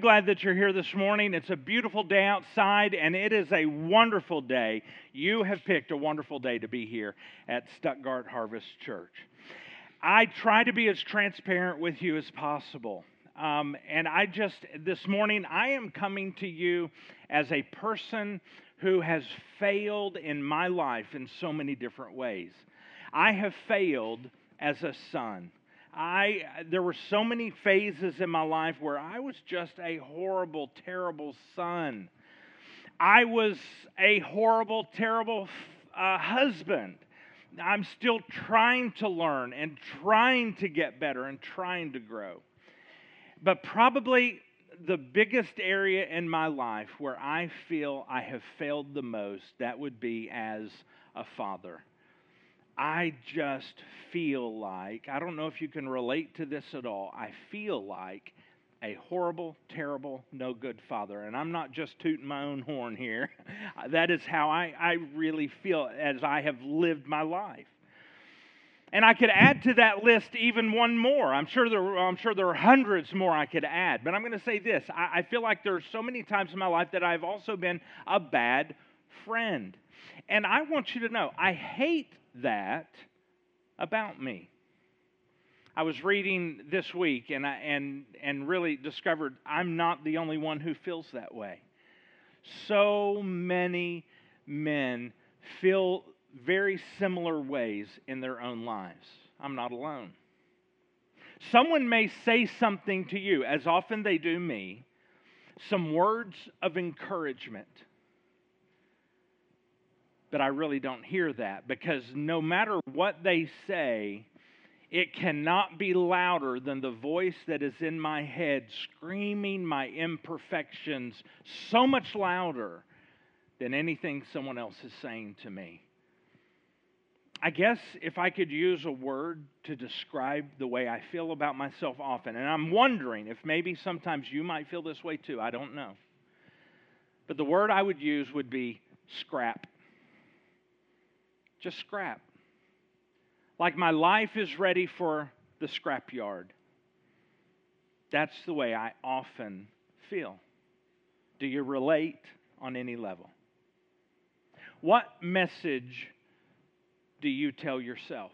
glad that you're here this morning. It's a beautiful day outside, and it is a wonderful day. You have picked a wonderful day to be here at Stuttgart Harvest Church. I try to be as transparent with you as possible. Um, and I just, this morning, I am coming to you as a person who has failed in my life in so many different ways. I have failed as a son. I there were so many phases in my life where I was just a horrible, terrible son. I was a horrible, terrible uh, husband. I'm still trying to learn and trying to get better and trying to grow. But probably the biggest area in my life where I feel I have failed the most, that would be as a father. I just feel like, I don't know if you can relate to this at all, I feel like a horrible, terrible, no good father. And I'm not just tooting my own horn here. that is how I, I really feel as I have lived my life. And I could add to that list even one more. I'm sure there, I'm sure there are hundreds more I could add. But I'm going to say this I, I feel like there are so many times in my life that I've also been a bad friend. And I want you to know I hate that about me. I was reading this week and, I, and, and really discovered I'm not the only one who feels that way. So many men feel very similar ways in their own lives. I'm not alone. Someone may say something to you, as often they do me, some words of encouragement but I really don't hear that because no matter what they say, it cannot be louder than the voice that is in my head screaming my imperfections so much louder than anything someone else is saying to me. I guess if I could use a word to describe the way I feel about myself often, and I'm wondering if maybe sometimes you might feel this way too, I don't know. But the word I would use would be scrap just scrap. Like my life is ready for the scrapyard. That's the way I often feel. Do you relate on any level? What message do you tell yourself?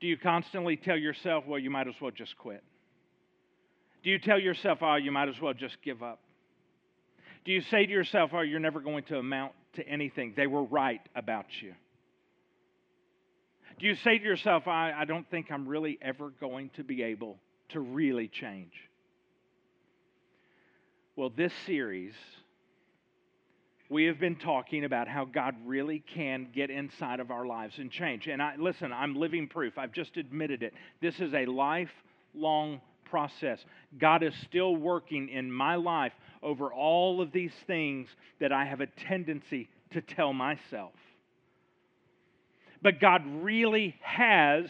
Do you constantly tell yourself, well, you might as well just quit? Do you tell yourself, oh, you might as well just give up? Do you say to yourself, oh, you're never going to amount to anything. They were right about you. Do you say to yourself, I, I don't think I'm really ever going to be able to really change? Well, this series, we have been talking about how God really can get inside of our lives and change. And I listen, I'm living proof. I've just admitted it. This is a lifelong process. God is still working in my life over all of these things that I have a tendency to tell myself. But God really has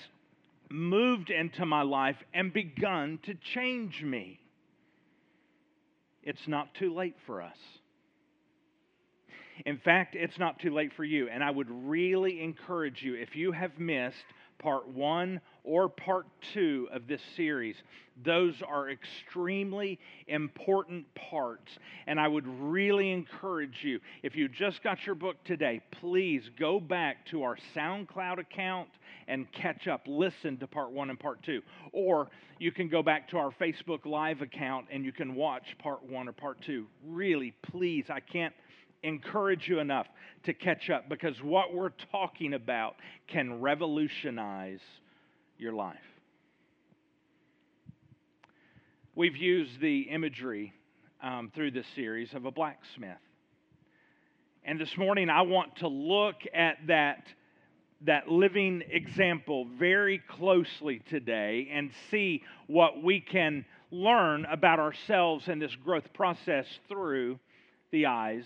moved into my life and begun to change me. It's not too late for us. In fact, it's not too late for you. And I would really encourage you, if you have missed part one or part two of this series. Those are extremely important parts. And I would really encourage you, if you just got your book today, please go back to our SoundCloud account and catch up. Listen to part one and part two. Or you can go back to our Facebook Live account and you can watch part one or part two. Really, please, I can't encourage you enough to catch up because what we're talking about can revolutionize your life. We've used the imagery um, through this series of a blacksmith. And this morning, I want to look at that, that living example very closely today and see what we can learn about ourselves in this growth process through the eyes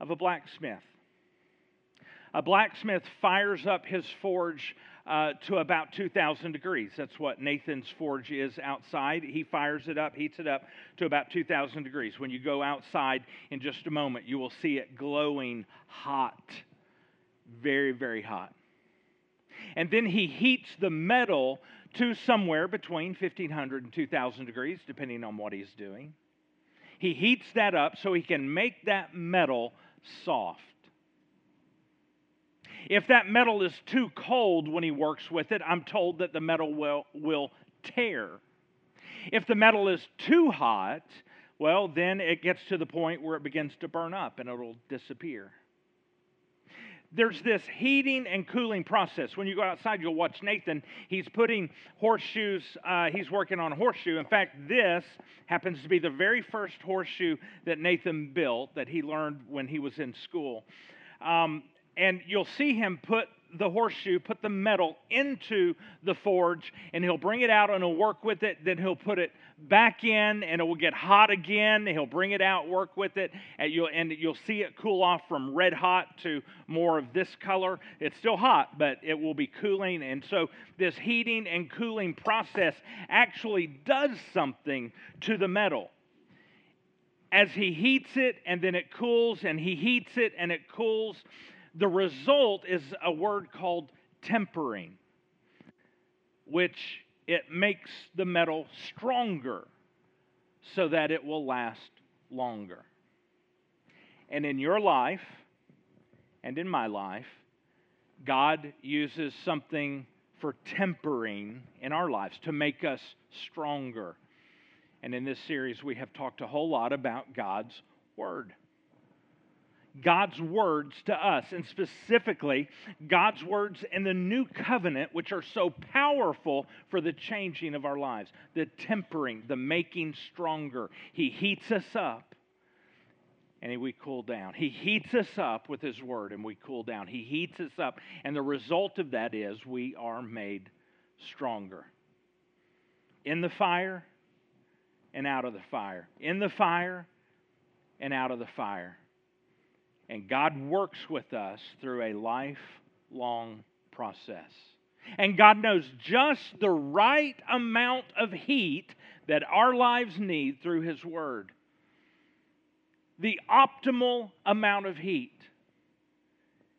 of a blacksmith. A blacksmith fires up his forge uh, to about 2,000 degrees. That's what Nathan's forge is outside. He fires it up, heats it up to about 2,000 degrees. When you go outside in just a moment, you will see it glowing hot, very, very hot. And then he heats the metal to somewhere between 1500 and 2000 degrees, depending on what he's doing. He heats that up so he can make that metal soft. If that metal is too cold when he works with it, I'm told that the metal will, will tear. If the metal is too hot, well, then it gets to the point where it begins to burn up and it'll disappear. There's this heating and cooling process. When you go outside, you'll watch Nathan. He's putting horseshoes, uh, he's working on a horseshoe. In fact, this happens to be the very first horseshoe that Nathan built that he learned when he was in school. Um, and you'll see him put the horseshoe, put the metal into the forge, and he'll bring it out and he'll work with it. Then he'll put it back in, and it will get hot again. He'll bring it out, work with it, and you'll, and you'll see it cool off from red hot to more of this color. It's still hot, but it will be cooling. And so, this heating and cooling process actually does something to the metal as he heats it and then it cools, and he heats it and it cools, the result is a word called tempering, which it makes the metal stronger so that it will last longer. And in your life and in my life, God uses something for tempering in our lives to make us stronger. And in this series, we have talked a whole lot about God's Word. God's words to us, and specifically God's words in the new covenant, which are so powerful for the changing of our lives, the tempering, the making stronger. He heats us up and we cool down. He heats us up with His word and we cool down. He heats us up, and the result of that is we are made stronger. In the fire and out of the fire. In the fire and out of the fire. And God works with us through a lifelong process. And God knows just the right amount of heat that our lives need through His Word. The optimal amount of heat.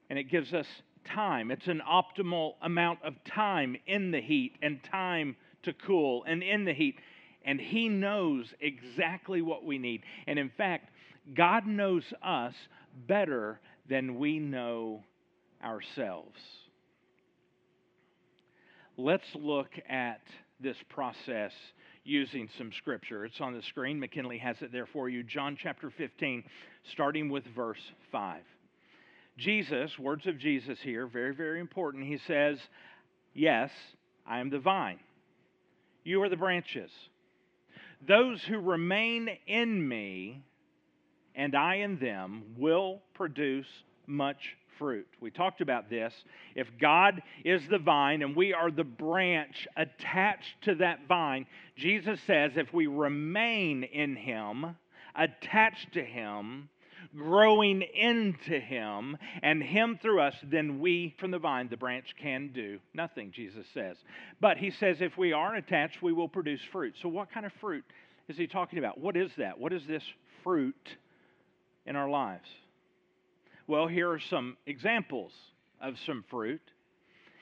And it gives us time. It's an optimal amount of time in the heat and time to cool and in the heat. And He knows exactly what we need. And in fact, God knows us better than we know ourselves. Let's look at this process using some scripture. It's on the screen. McKinley has it there for you. John chapter 15, starting with verse 5. Jesus, words of Jesus here, very, very important. He says, Yes, I am the vine. You are the branches. Those who remain in me and I in them will produce much fruit. We talked about this. If God is the vine and we are the branch attached to that vine, Jesus says if we remain in Him, attached to Him, growing into Him, and Him through us, then we from the vine, the branch, can do nothing, Jesus says. But He says if we are attached, we will produce fruit. So, what kind of fruit is He talking about? What is that? What is this fruit? In our lives? Well, here are some examples of some fruit.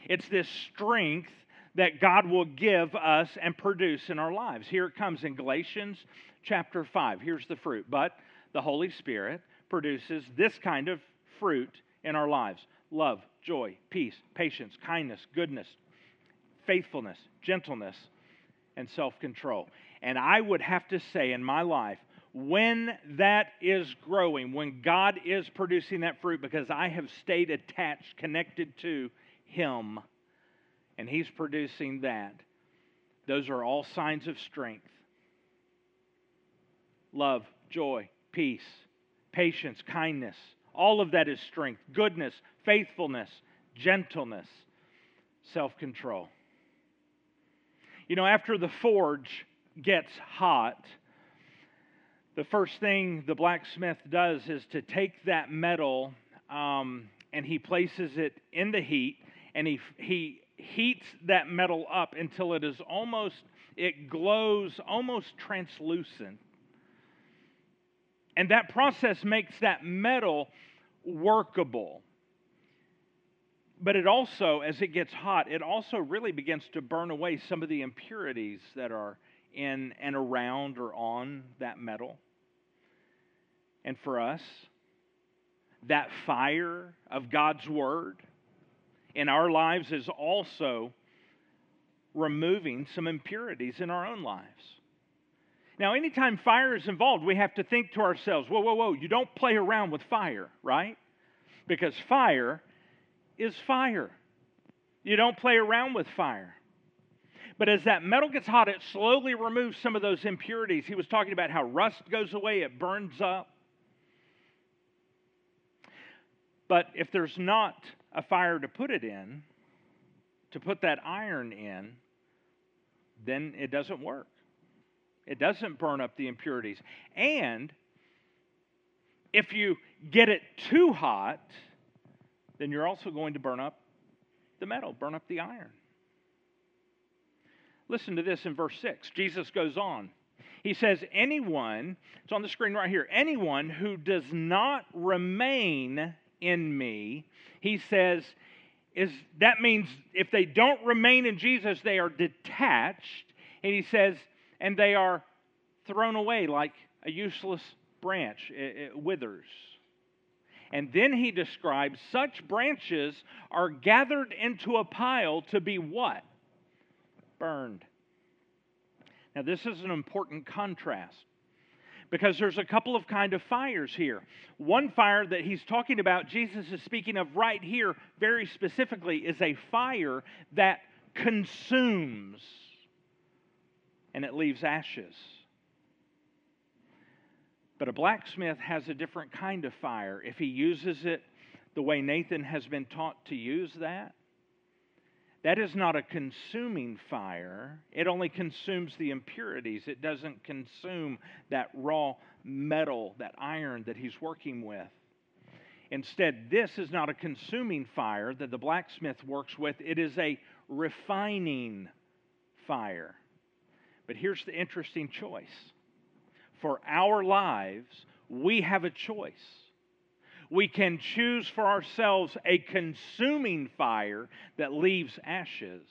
It's this strength that God will give us and produce in our lives. Here it comes in Galatians chapter 5. Here's the fruit. But the Holy Spirit produces this kind of fruit in our lives love, joy, peace, patience, kindness, goodness, faithfulness, gentleness, and self control. And I would have to say in my life, when that is growing, when God is producing that fruit, because I have stayed attached, connected to Him, and He's producing that, those are all signs of strength. Love, joy, peace, patience, kindness, all of that is strength. Goodness, faithfulness, gentleness, self control. You know, after the forge gets hot, the first thing the blacksmith does is to take that metal um, and he places it in the heat and he, he heats that metal up until it is almost, it glows almost translucent. And that process makes that metal workable. but it also, as it gets hot, it also really begins to burn away some of the impurities that are in and around or on that metal. And for us, that fire of God's Word in our lives is also removing some impurities in our own lives. Now, anytime fire is involved, we have to think to ourselves, whoa, whoa, whoa, you don't play around with fire, right? Because fire is fire. You don't play around with fire. But as that metal gets hot, it slowly removes some of those impurities. He was talking about how rust goes away, it burns up. But if there's not a fire to put it in, to put that iron in, then it doesn't work. It doesn't burn up the impurities. And if you get it too hot, then you're also going to burn up the metal, burn up the iron. Listen to this in verse 6. Jesus goes on. He says, Anyone, it's on the screen right here, anyone who does not remain in me, he says, is that means if they don't remain in Jesus, they are detached. And he says, and they are thrown away like a useless branch, it, it withers. And then he describes such branches are gathered into a pile to be what? Burned. Now, this is an important contrast because there's a couple of kind of fires here. One fire that he's talking about, Jesus is speaking of right here very specifically, is a fire that consumes and it leaves ashes. But a blacksmith has a different kind of fire. If he uses it the way Nathan has been taught to use that, that is not a consuming fire. It only consumes the impurities. It doesn't consume that raw metal, that iron that he's working with. Instead, this is not a consuming fire that the blacksmith works with, it is a refining fire. But here's the interesting choice for our lives, we have a choice we can choose for ourselves a consuming fire that leaves ashes,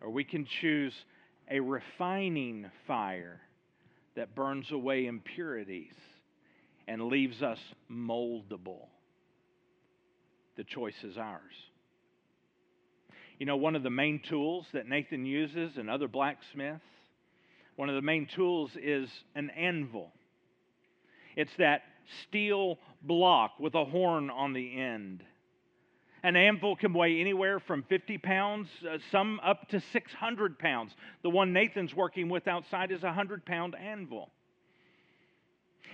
or we can choose a refining fire that burns away impurities and leaves us moldable. The choice is ours. You know, one of the main tools that Nathan uses and other blacksmiths, one of the main tools is an anvil. It's that steel block with a horn on the end. An anvil can weigh anywhere from 50 pounds, uh, some up to 600 pounds. The one Nathan's working with outside is a 100 pound anvil.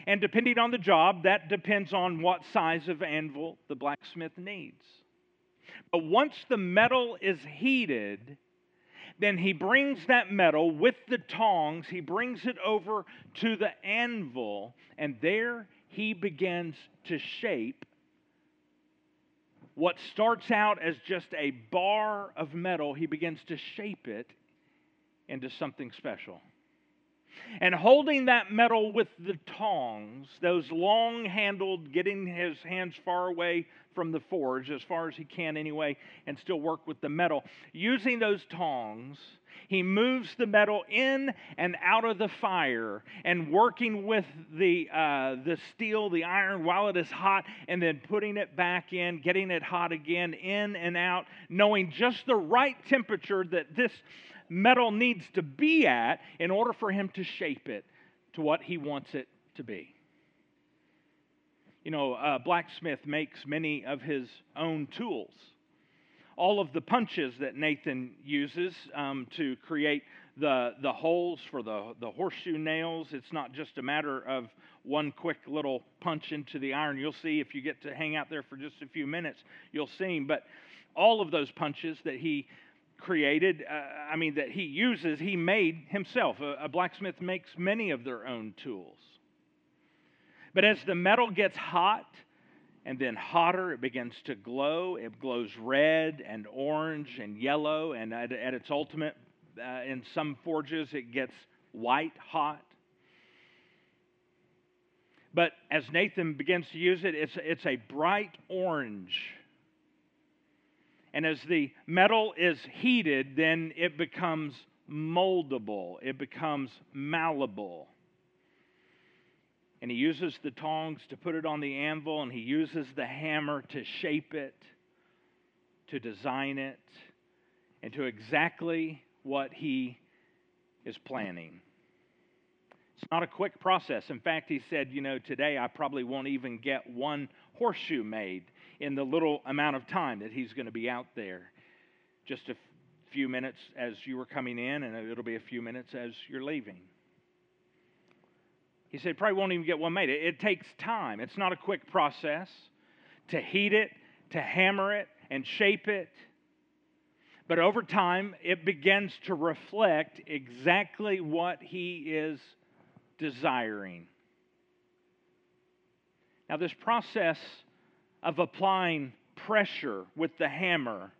And depending on the job, that depends on what size of anvil the blacksmith needs. But once the metal is heated, then he brings that metal with the tongs, he brings it over to the anvil, and there he begins to shape what starts out as just a bar of metal, he begins to shape it into something special. And holding that metal with the tongs, those long handled, getting his hands far away from the forge, as far as he can anyway, and still work with the metal, using those tongs, he moves the metal in and out of the fire and working with the, uh, the steel, the iron, while it is hot, and then putting it back in, getting it hot again, in and out, knowing just the right temperature that this metal needs to be at in order for him to shape it to what he wants it to be. You know, a blacksmith makes many of his own tools all of the punches that Nathan uses um, to create the, the holes for the, the horseshoe nails. It's not just a matter of one quick little punch into the iron. You'll see if you get to hang out there for just a few minutes, you'll see. But all of those punches that he created, uh, I mean, that he uses, he made himself. A, a blacksmith makes many of their own tools. But as the metal gets hot, and then hotter, it begins to glow. It glows red and orange and yellow, and at, at its ultimate, uh, in some forges, it gets white hot. But as Nathan begins to use it, it's, it's a bright orange. And as the metal is heated, then it becomes moldable, it becomes malleable. And he uses the tongs to put it on the anvil, and he uses the hammer to shape it, to design it, and to exactly what he is planning. It's not a quick process. In fact, he said, you know, today I probably won't even get one horseshoe made in the little amount of time that he's going to be out there. Just a few minutes as you were coming in, and it'll be a few minutes as you're leaving. He said, probably won't even get one made. It, it takes time. It's not a quick process to heat it, to hammer it, and shape it. But over time, it begins to reflect exactly what he is desiring. Now, this process of applying pressure with the hammer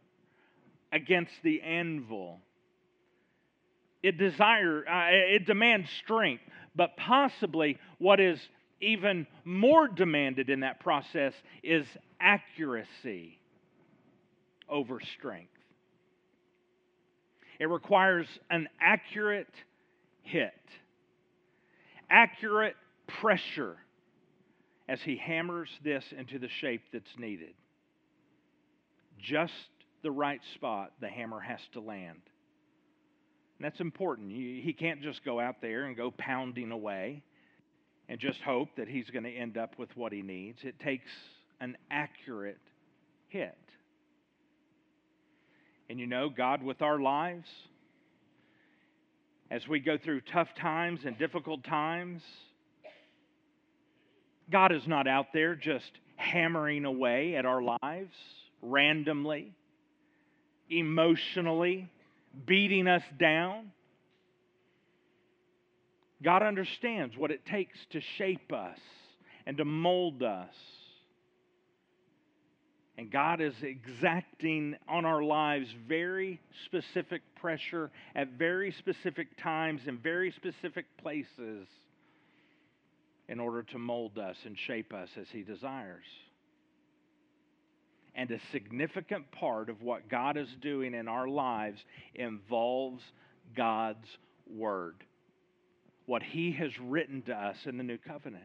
against the anvil, it desire uh, it demands strength, but possibly what is even more demanded in that process is accuracy over strength. It requires an accurate hit accurate pressure as he hammers this into the shape that's needed. Just the right spot the hammer has to land. That's important. He can't just go out there and go pounding away and just hope that he's going to end up with what he needs. It takes an accurate hit. And you know, God with our lives, as we go through tough times and difficult times, God is not out there just hammering away at our lives randomly, emotionally, beating us down. God understands what it takes to shape us and to mold us and God is exacting on our lives very specific pressure at very specific times in very specific places in order to mold us and shape us as He desires. And a significant part of what God is doing in our lives involves God's Word, what He has written to us in the New Covenant.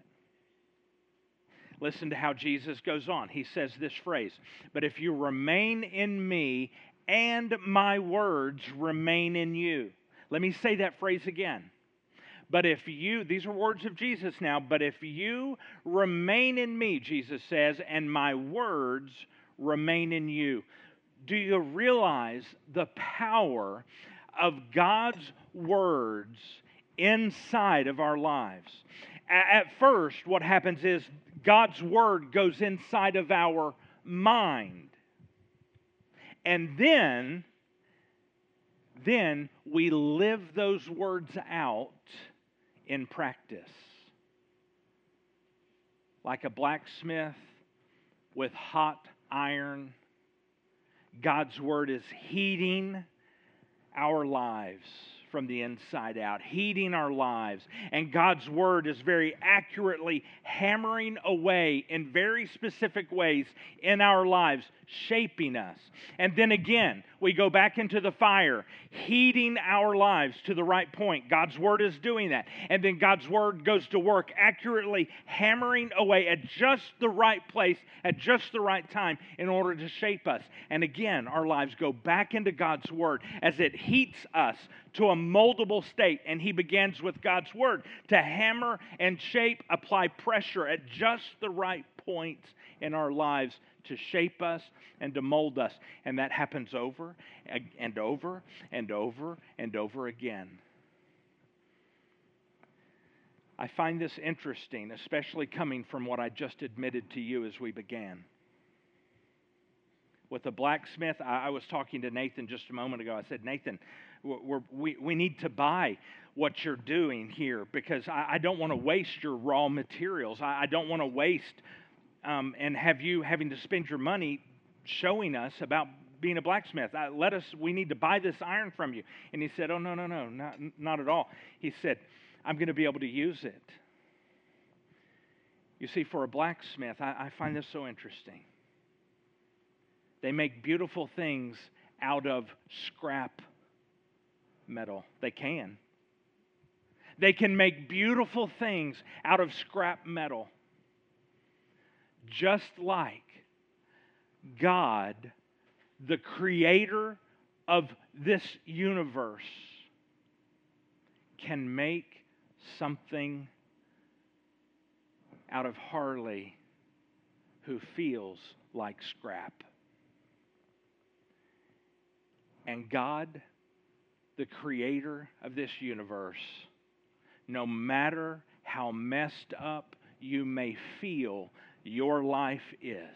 Listen to how Jesus goes on. He says this phrase But if you remain in me and my words remain in you. Let me say that phrase again. But if you, these are words of Jesus now, but if you remain in me, Jesus says, and my words remain in you. Do you realize the power of God's words inside of our lives? At first, what happens is God's word goes inside of our mind. And then, then we live those words out in practice. Like a blacksmith with hot iron, God's word is heating our lives from the inside out, heating our lives. And God's word is very accurately hammering away in very specific ways in our lives, shaping us. And then again, we go back into the fire, heating our lives to the right point. God's word is doing that. And then God's word goes to work, accurately hammering away at just the right place, at just the right time, in order to shape us. And again, our lives go back into God's word as it heats us to a moldable state. And He begins with God's word to hammer and shape, apply pressure at just the right points in our lives to shape us and to mold us. And that happens over and over and over and over again. I find this interesting, especially coming from what I just admitted to you as we began. With a blacksmith, I, was talking to Nathan just a moment ago. I said, Nathan, we we, need to buy what you're doing here because I, I don't want to waste your raw materials. I, I don't want to waste um, and have you having to spend your money showing us about being a blacksmith. Uh, let us, we need to buy this iron from you. And he said, Oh, no, no, no, not, not at all. He said, I'm going to be able to use it. You see, for a blacksmith, I, I find this so interesting They make beautiful things out of scrap metal. They can. They can make beautiful things out of scrap metal. Just like God, the creator of this universe, can make something out of Harley who feels like scrap. And God, the creator of this universe, no matter how messed up you may feel your life is,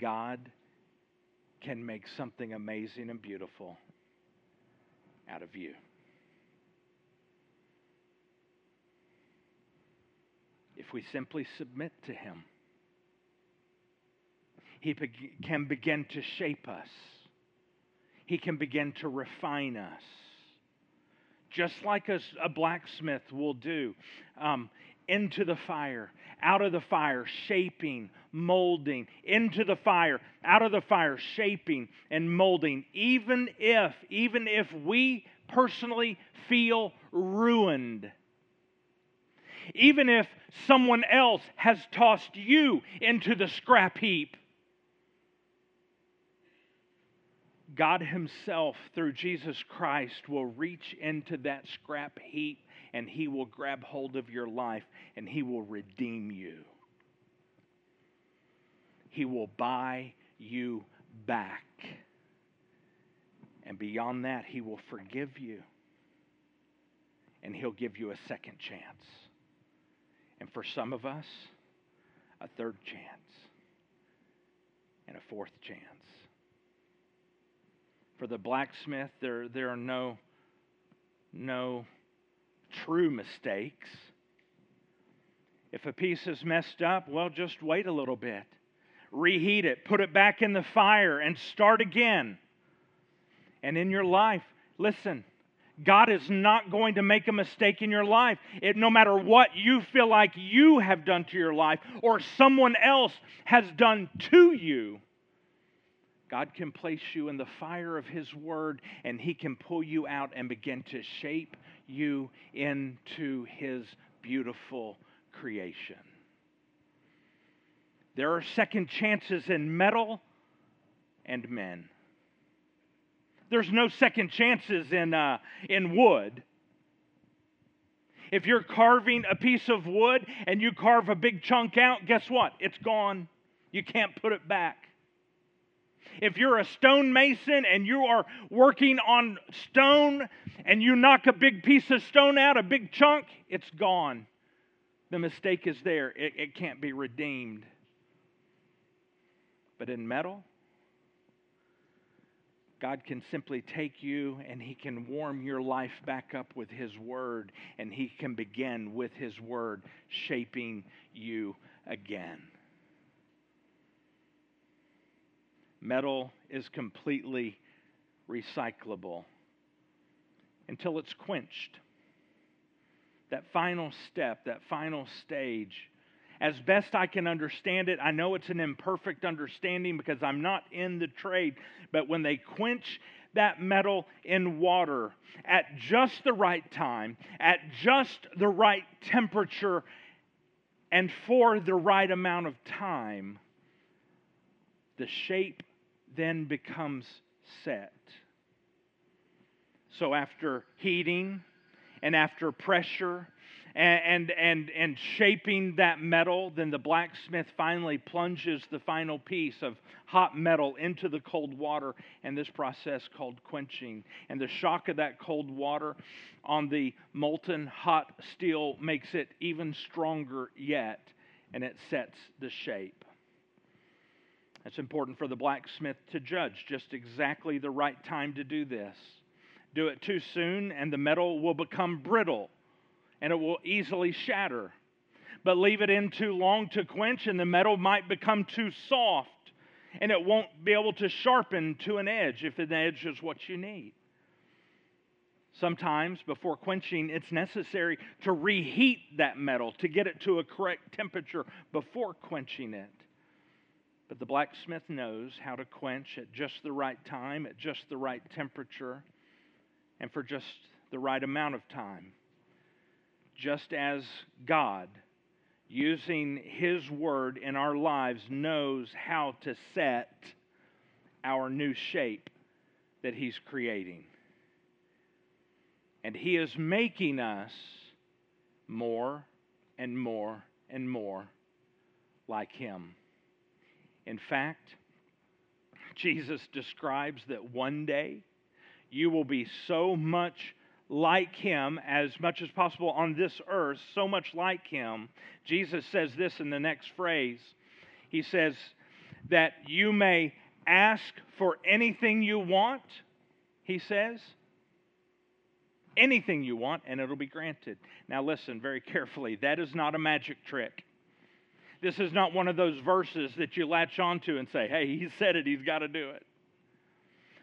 God can make something amazing and beautiful out of you. If we simply submit to Him, He can begin to shape us, He can begin to refine us just like a, a blacksmith will do, um, into the fire, out of the fire, shaping, molding, into the fire, out of the fire, shaping and molding. Even if, even if we personally feel ruined, even if someone else has tossed you into the scrap heap, God Himself, through Jesus Christ, will reach into that scrap heap and He will grab hold of your life and He will redeem you. He will buy you back. And beyond that, He will forgive you and He'll give you a second chance. And for some of us, a third chance and a fourth chance for the blacksmith, there, there are no, no true mistakes. If a piece is messed up, well, just wait a little bit. Reheat it, put it back in the fire, and start again. And in your life, listen, God is not going to make a mistake in your life. It, no matter what you feel like you have done to your life or someone else has done to you, God can place you in the fire of His Word and He can pull you out and begin to shape you into His beautiful creation. There are second chances in metal and men. There's no second chances in, uh, in wood. If you're carving a piece of wood and you carve a big chunk out, guess what? It's gone. You can't put it back. If you're a stonemason and you are working on stone and you knock a big piece of stone out, a big chunk, it's gone. The mistake is there, it, it can't be redeemed. But in metal, God can simply take you and He can warm your life back up with His Word, and He can begin with His Word shaping you again. Metal is completely recyclable until it's quenched. That final step, that final stage, as best I can understand it, I know it's an imperfect understanding because I'm not in the trade, but when they quench that metal in water at just the right time, at just the right temperature, and for the right amount of time, the shape then becomes set. So after heating and after pressure and, and, and, shaping that metal, then the blacksmith finally plunges the final piece of hot metal into the cold water, and this process called quenching. And the shock of that cold water on the molten hot steel makes it even stronger yet, and it sets the shape. It's important for the blacksmith to judge just exactly the right time to do this. Do it too soon, and the metal will become brittle and it will easily shatter. But leave it in too long to quench, and the metal might become too soft and it won't be able to sharpen to an edge if an edge is what you need. Sometimes, before quenching, it's necessary to reheat that metal to get it to a correct temperature before quenching it. But the blacksmith knows how to quench at just the right time, at just the right temperature, and for just the right amount of time. Just as God, using His Word in our lives, knows how to set our new shape that He's creating. And He is making us more and more and more like Him. In fact, Jesus describes that one day you will be so much like him as much as possible on this earth, so much like him. Jesus says this in the next phrase. He says that you may ask for anything you want, he says. Anything you want, and it'll be granted. Now, listen very carefully. That is not a magic trick. This is not one of those verses that you latch onto and say, hey, he said it, he's got to do it.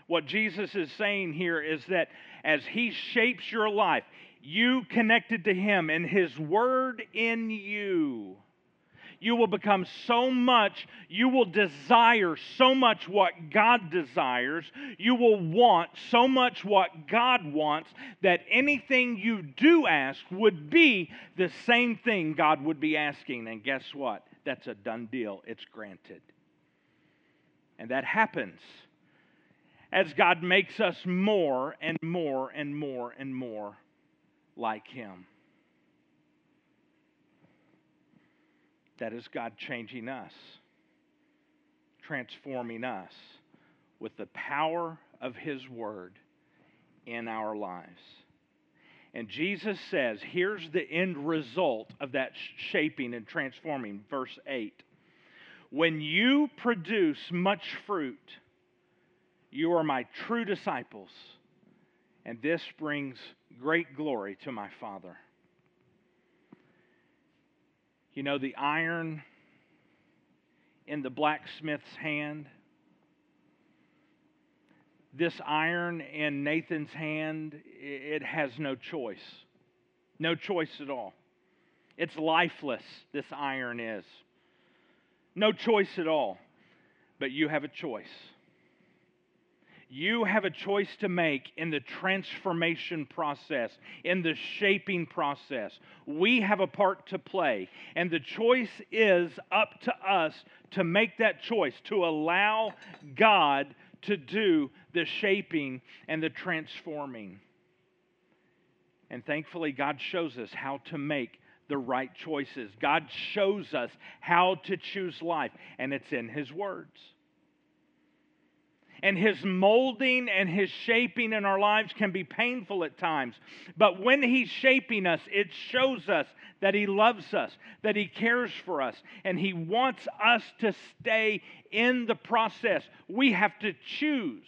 What Jesus is saying here is that as he shapes your life, you connected to him and his word in you, you will become so much, you will desire so much what God desires, you will want so much what God wants, that anything you do ask would be the same thing God would be asking. And guess what? That's a done deal. It's granted. And that happens as God makes us more and more and more and more like Him. That is God changing us, transforming us with the power of His Word in our lives. And Jesus says, here's the end result of that shaping and transforming. Verse 8 When you produce much fruit, you are my true disciples, and this brings great glory to my Father. You know, the iron in the blacksmith's hand, this iron in Nathan's hand, it has no choice. No choice at all. It's lifeless, this iron is. No choice at all. But you have a choice. You have a choice to make in the transformation process, in the shaping process. We have a part to play, and the choice is up to us to make that choice, to allow God to do the shaping and the transforming. And thankfully, God shows us how to make the right choices. God shows us how to choose life, and it's in His words and His molding and His shaping in our lives can be painful at times. But when He's shaping us, it shows us that He loves us, that He cares for us, and He wants us to stay in the process. We have to choose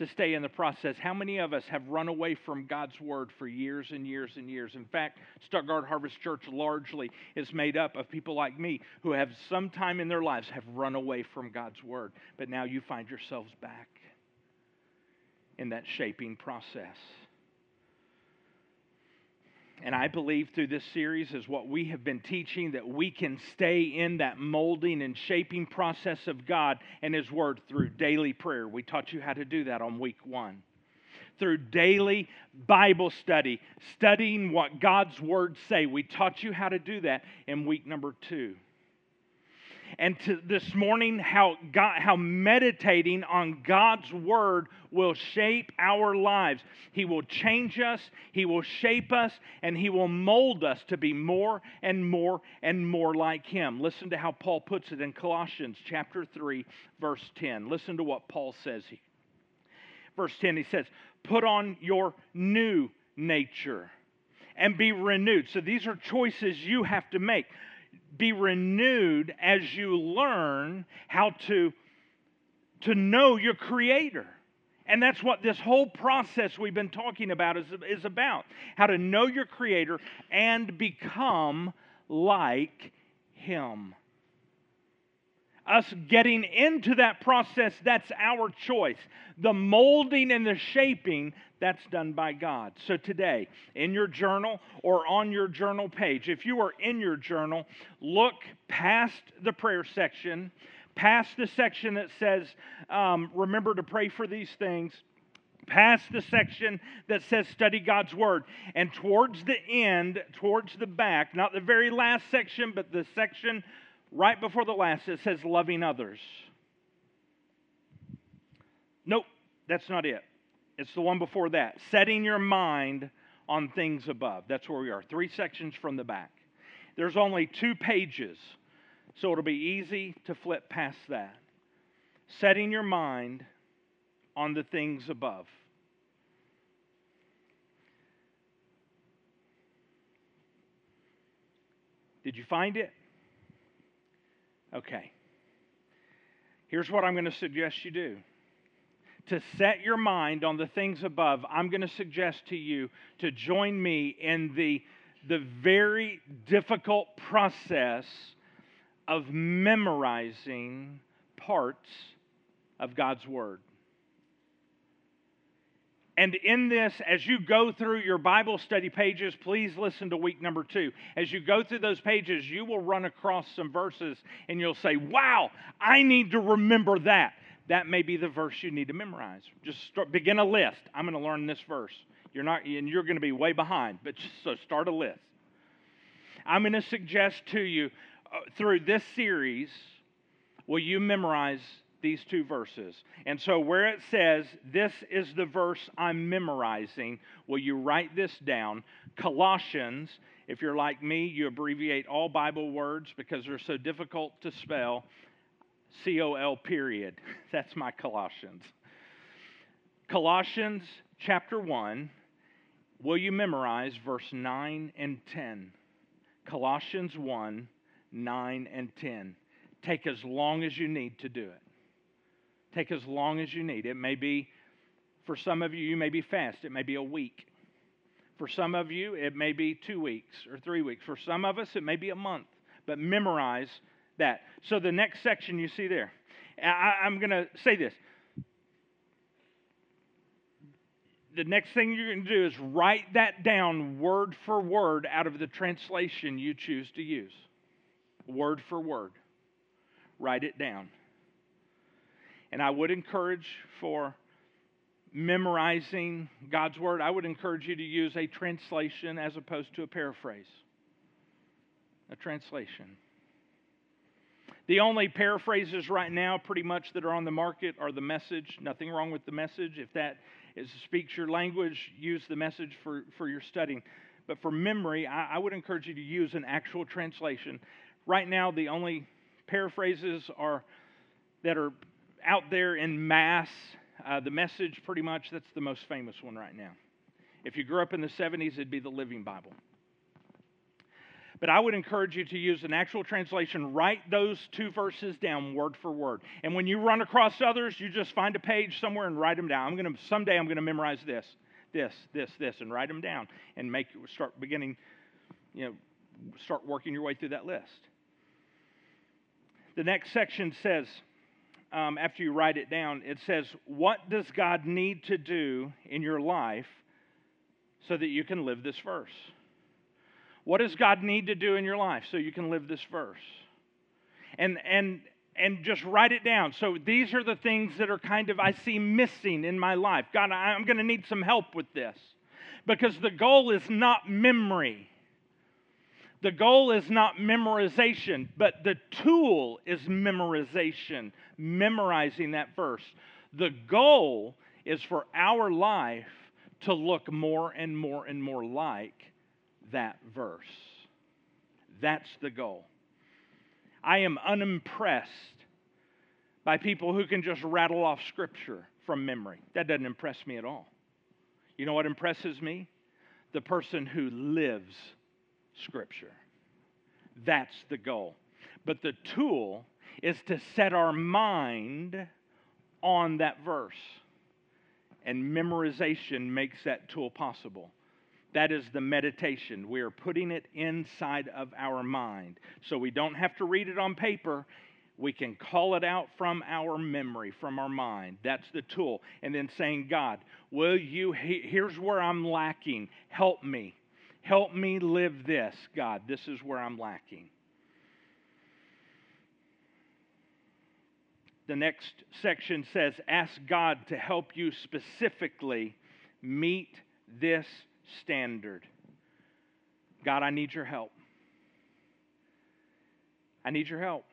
to stay in the process. How many of us have run away from God's word for years and years and years? In fact, Stuttgart Harvest Church largely is made up of people like me who have sometime in their lives have run away from God's word, but now you find yourselves back in that shaping process. And I believe through this series is what we have been teaching that we can stay in that molding and shaping process of God and His Word through daily prayer. We taught you how to do that on week one. Through daily Bible study, studying what God's Word say. We taught you how to do that in week number two and this morning how God, how meditating on God's word will shape our lives. He will change us, he will shape us, and he will mold us to be more and more and more like him. Listen to how Paul puts it in Colossians chapter 3 verse 10. Listen to what Paul says here. Verse 10 he says, "Put on your new nature." and be renewed. So these are choices you have to make be renewed as you learn how to, to know your Creator. And that's what this whole process we've been talking about is, is about how to know your Creator and become like Him. Us getting into that process, that's our choice. The molding and the shaping, that's done by God. So today, in your journal or on your journal page, if you are in your journal, look past the prayer section, past the section that says, um, remember to pray for these things, past the section that says study God's Word, and towards the end, towards the back, not the very last section, but the section right before the last, it says loving others. Nope, that's not it. It's the one before that. Setting your mind on things above. That's where we are. Three sections from the back. There's only two pages, so it'll be easy to flip past that. Setting your mind on the things above. Did you find it? Okay. Here's what I'm going to suggest you do. To set your mind on the things above, I'm going to suggest to you to join me in the, the very difficult process of memorizing parts of God's Word. And in this, as you go through your Bible study pages, please listen to week number two. As you go through those pages, you will run across some verses and you'll say, Wow, I need to remember that. That may be the verse you need to memorize. Just start, begin a list. I'm going to learn this verse. You're not, and you're going to be way behind, but just, so start a list. I'm going to suggest to you uh, through this series, will you memorize these two verses. And so, where it says, This is the verse I'm memorizing, will you write this down? Colossians, if you're like me, you abbreviate all Bible words because they're so difficult to spell. C O L period. That's my Colossians. Colossians chapter 1, will you memorize verse 9 and 10? Colossians 1, 9 and 10. Take as long as you need to do it. Take as long as you need. It may be, for some of you, you may be fast. It may be a week. For some of you, it may be two weeks or three weeks. For some of us, it may be a month. But memorize that. So the next section you see there, I, am going to say this. The next thing you're going to do is write that down word for word out of the translation you choose to use. Word for word. Write it down. And I would encourage for memorizing God's Word, I would encourage you to use a translation as opposed to a paraphrase. A translation. The only paraphrases right now, pretty much, that are on the market are the message. Nothing wrong with the message. If that is, speaks your language, use the message for, for your studying. But for memory, I, I would encourage you to use an actual translation. Right now, the only paraphrases are that are out there in mass. Uh, the message, pretty much, that's the most famous one right now. If you grew up in the 70s, it'd be the Living Bible. But I would encourage you to use an actual translation. Write those two verses down word for word. And when you run across others, you just find a page somewhere and write them down. I'm going to someday I'm going to memorize this, this, this, this, and write them down and make start beginning, you know, start working your way through that list. The next section says, um, after you write it down, it says, What does God need to do in your life so that you can live this verse? What does God need to do in your life so you can live this verse? And, and, and just write it down. So these are the things that are kind of I see missing in my life. God, I'm going to need some help with this. Because the goal is not memory. The goal is not memorization, but the tool is memorization, memorizing that verse. The goal is for our life to look more and more and more like that verse. That's the goal. I am unimpressed by people who can just rattle off scripture from memory. That doesn't impress me at all. You know what impresses me? The person who lives Scripture. That's the goal. But the tool is to set our mind on that verse. And memorization makes that tool possible. That is the meditation. We are putting it inside of our mind. So we don't have to read it on paper. We can call it out from our memory, from our mind. That's the tool. And then saying, God, will you, here's where I'm lacking. Help me. Help me live this, God. This is where I'm lacking. the next section says, Ask God to help you specifically meet this standard. God, I need your help. I need your help.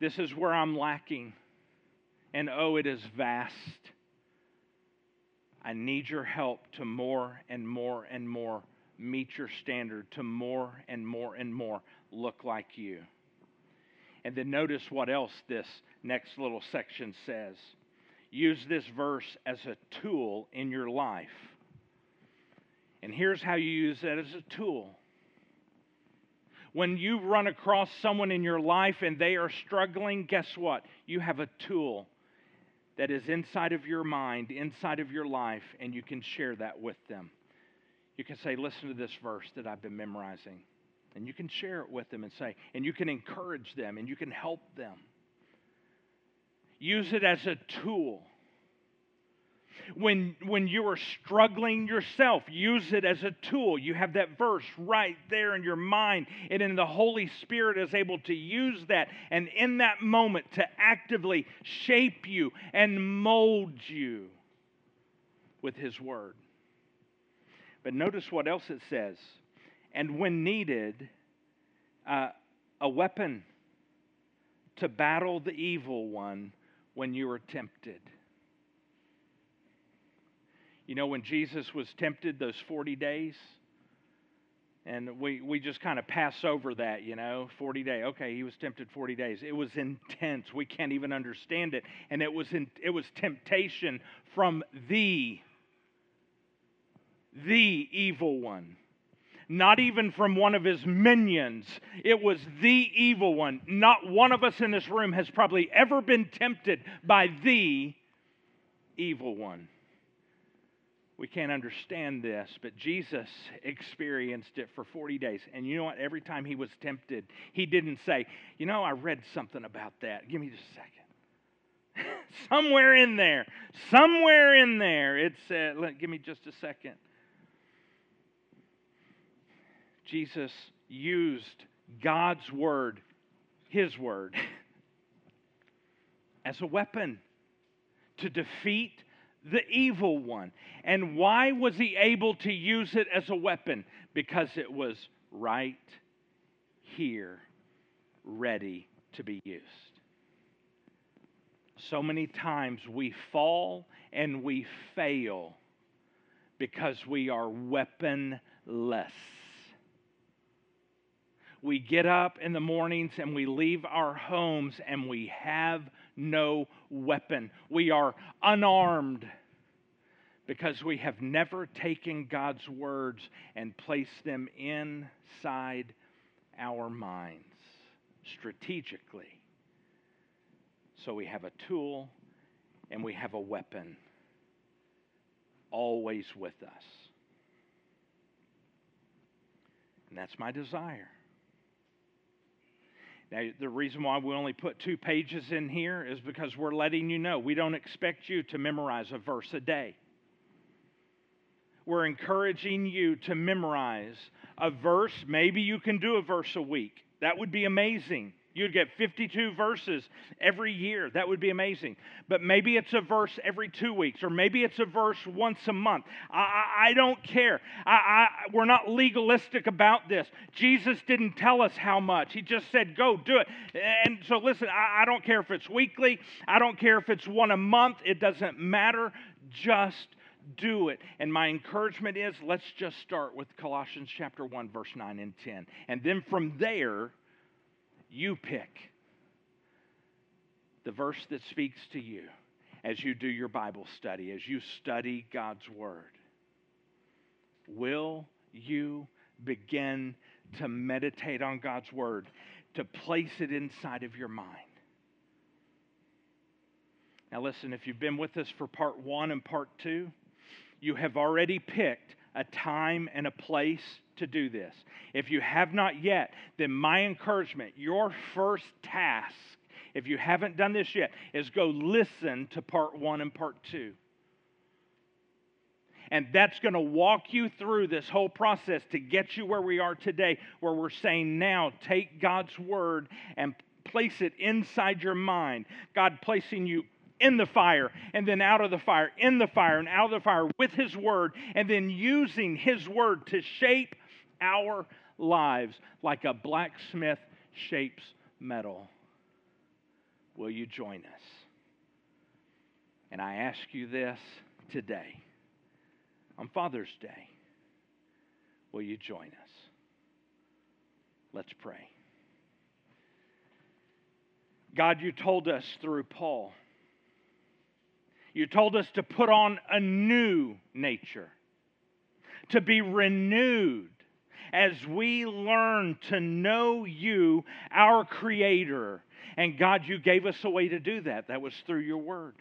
This is where I'm lacking. And oh, it is vast. I need your help to more and more and more meet your standard, to more and more and more look like you. And then notice what else this next little section says. Use this verse as a tool in your life. And here's how you use that as a tool. When you run across someone in your life and they are struggling, guess what? You have a tool that is inside of your mind, inside of your life, and you can share that with them. You can say, Listen to this verse that I've been memorizing. And you can share it with them and say, and you can encourage them and you can help them. Use it as a tool. When, when you are struggling yourself, use it as a tool. You have that verse right there in your mind, and then the Holy Spirit is able to use that and in that moment to actively shape you and mold you with His Word. But notice what else it says. And when needed, uh, a weapon to battle the evil one when you are tempted. You know, when Jesus was tempted those 40 days, and we, we just kind of pass over that, you know, 40 days. Okay, he was tempted 40 days. It was intense. We can't even understand it. And it was, in, it was temptation from the the evil one. Not even from one of his minions. It was the evil one. Not one of us in this room has probably ever been tempted by the evil one. We can't understand this, but Jesus experienced it for 40 days. And you know what? Every time he was tempted, he didn't say, You know, I read something about that. Give me just a second. somewhere in there, somewhere in there, it said, Give me just a second. Jesus used God's word, his word, as a weapon to defeat the evil one. And why was he able to use it as a weapon? Because it was right here, ready to be used. So many times we fall and we fail because we are weaponless we get up in the mornings and we leave our homes and we have no weapon. We are unarmed because we have never taken God's words and placed them inside our minds strategically. So we have a tool and we have a weapon always with us. And that's my desire now, the reason why we only put two pages in here is because we're letting you know we don't expect you to memorize a verse a day. We're encouraging you to memorize a verse. Maybe you can do a verse a week. That would be amazing. You'd get 52 verses every year. That would be amazing. But maybe it's a verse every two weeks, or maybe it's a verse once a month. I, I, I don't care. I, we're not legalistic about this. Jesus didn't tell us how much, He just said, go do it. And so, listen, I don't care if it's weekly, I don't care if it's one a month. It doesn't matter. Just do it. And my encouragement is let's just start with Colossians chapter 1, verse 9 and 10. And then from there, you pick the verse that speaks to you as you do your Bible study, as you study God's Word. Will you begin to meditate on God's Word, to place it inside of your mind? Now, listen, if you've been with us for part one and part two, you have already picked a time and a place to do this. If you have not yet, then my encouragement, your first task, if you haven't done this yet, is go listen to part one and part two. And that's going to walk you through this whole process to get you where we are today, where we're saying now, take God's word and place it inside your mind. God placing you in the fire and then out of the fire, in the fire and out of the fire with His Word, and then using His Word to shape our lives like a blacksmith shapes metal. Will you join us? And I ask you this today on Father's Day. Will you join us? Let's pray. God, you told us through Paul, you told us to put on a new nature, to be renewed as we learn to know you, our Creator. And God, you gave us a way to do that. That was through your Word.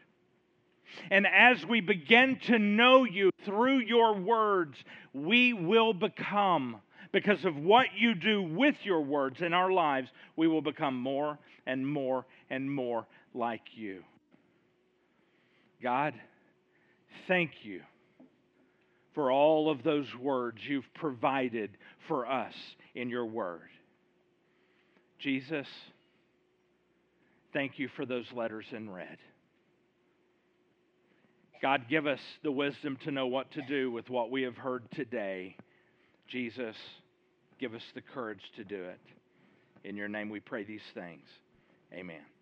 And as we begin to know you through your words, we will become, because of what you do with your words in our lives, we will become more and more and more like you. God, thank you for all of those words you've provided for us in your word. Jesus, thank you for those letters in red. God, give us the wisdom to know what to do with what we have heard today. Jesus, give us the courage to do it. In your name we pray these things. Amen.